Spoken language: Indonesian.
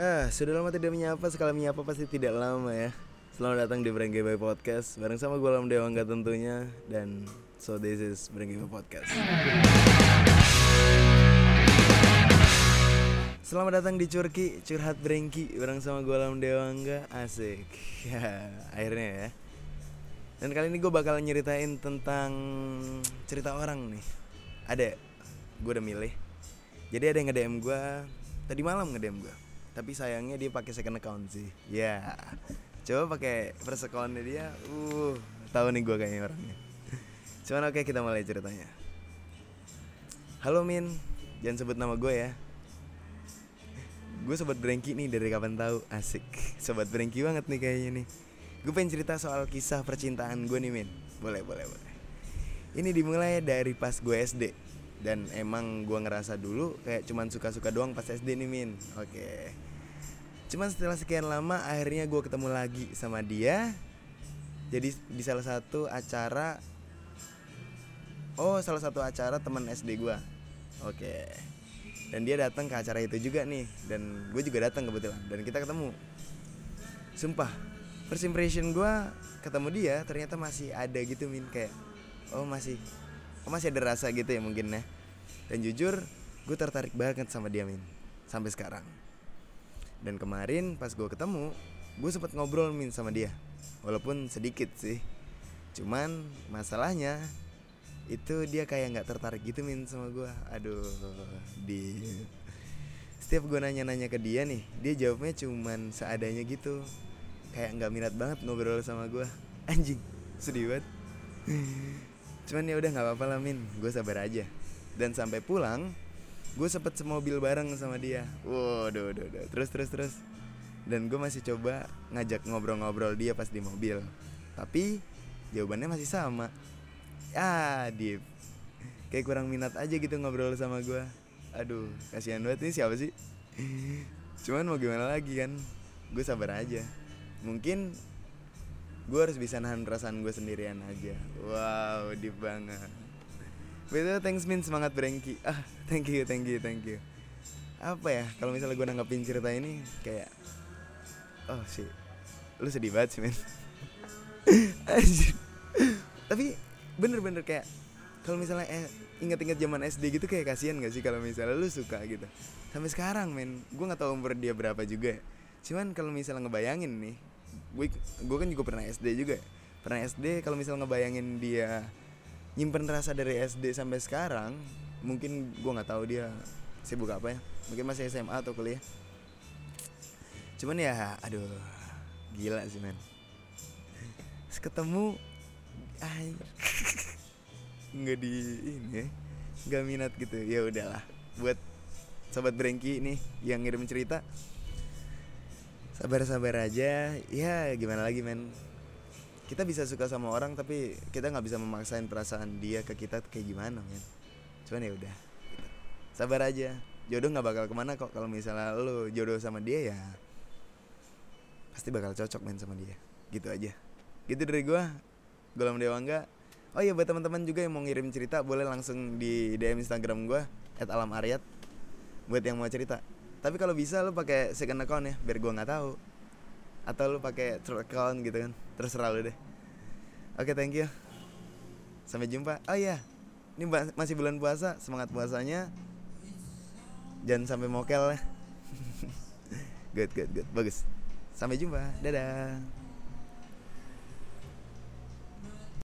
Ah, sudah lama tidak menyapa, sekali menyapa pasti tidak lama ya. Selamat datang di Brengge by Podcast. Bareng sama gue Lam Dewangga tentunya. Dan so this is Brengge by Podcast. Selamat datang di Curki, Curhat Brengki. Bareng sama gue Lam Dewangga, asik. Ya, akhirnya ya. Dan kali ini gue bakal nyeritain tentang cerita orang nih. Ada, gue udah milih. Jadi ada yang nge-DM gue Tadi malam nge-DM gue tapi sayangnya dia pakai second account sih. Ya. Coba pakai first accountnya dia. Uh tahu nih gue kayaknya orangnya. Cuman oke kita mulai ceritanya. Halo min. Jangan sebut nama gue ya. Gue sobat brengki nih dari kapan tahu? Asik. Sobat brengki banget nih kayaknya nih. Gue pengen cerita soal kisah percintaan gue nih min. Boleh boleh boleh. Ini dimulai dari pas gue SD dan emang gue ngerasa dulu kayak cuman suka-suka doang pas SD nih min. Oke cuman setelah sekian lama akhirnya gue ketemu lagi sama dia. Jadi di salah satu acara oh salah satu acara teman SD gue oke. Dan dia datang ke acara itu juga nih. Dan gue juga datang kebetulan. Dan kita ketemu. Sumpah first impression gue ketemu dia ternyata masih ada gitu min. Kayak oh masih oh masih ada rasa gitu ya mungkin ya. Dan jujur gue tertarik banget sama dia min. Sampai sekarang dan kemarin pas gue ketemu gue sempet ngobrol min sama dia. Walaupun sedikit sih. Cuman masalahnya itu dia kayak nggak tertarik gitu min sama gue aduh di setiap gue nanya-nanya ke dia nih dia jawabnya cuman seadanya gitu. Kayak nggak minat banget ngobrol sama gue anjing sedih banget. Cuman ya udah nggak apa-apa lah min. Gue sabar aja. Dan sampai pulang gue sempet semobil bareng sama dia. Waduh waduh, waduh. terus terus terus. Dan gue masih coba ngajak ngobrol-ngobrol dia pas di mobil. Tapi jawabannya masih sama. Ya deep kayak kurang minat aja gitu ngobrol sama gue aduh kasihan banget ini siapa sih? Cuman mau gimana lagi kan? Gue sabar aja. Mungkin gue harus bisa nahan perasaan gue sendirian aja. Wow deep banget Betul, thanks Min semangat brengki. Ah, thank you, thank you, thank you. Apa ya, kalau misalnya gue nanggapin cerita ini kayak oh sih, lu sedih banget sih Min. Tapi bener-bener kayak kalau misalnya eh, inget-inget zaman SD gitu kayak kasihan gak sih kalau misalnya lu suka gitu. Sampai sekarang men, gue nggak tahu umur dia berapa juga. Cuman kalau misalnya ngebayangin nih, gue gue kan juga pernah SD juga. Pernah SD kalau misalnya ngebayangin dia nyimpen rasa dari SD sampai sekarang mungkin gue nggak tahu dia sibuk apa ya. Mungkin masih SMA atau kuliah. Cuman ya aduh gila sih men. Ketemu ay nggak di ini nggak minat gitu. Ya udahlah buat sobat brengki nih yang ngirim cerita sabar-sabar aja. Ya gimana lagi men kita bisa suka sama orang tapi kita nggak bisa memaksain perasaan dia ke kita kayak gimana men. Cuman ya udah gitu. sabar aja. Jodoh nggak bakal ke mana kok. Kalau misalnya lo jodoh sama dia ya pasti bakal cocok main sama dia. Gitu aja. Gitu dari gua Golam Dewangga. Oh iya buat teman-teman juga yang mau ngirim cerita boleh langsung di DM Instagram gua @alamariyat buat yang mau cerita. Tapi kalau bisa lo pakai second account ya biar gua nggak tahu atau lu pakai third account gitu kan? Terserah lu deh. Oke okay, thank you. Sampai jumpa. Oh iya ini masih bulan puasa semangat puasanya. Jangan sampai mokel ya. Good good good. Bagus. Sampai jumpa. Dadah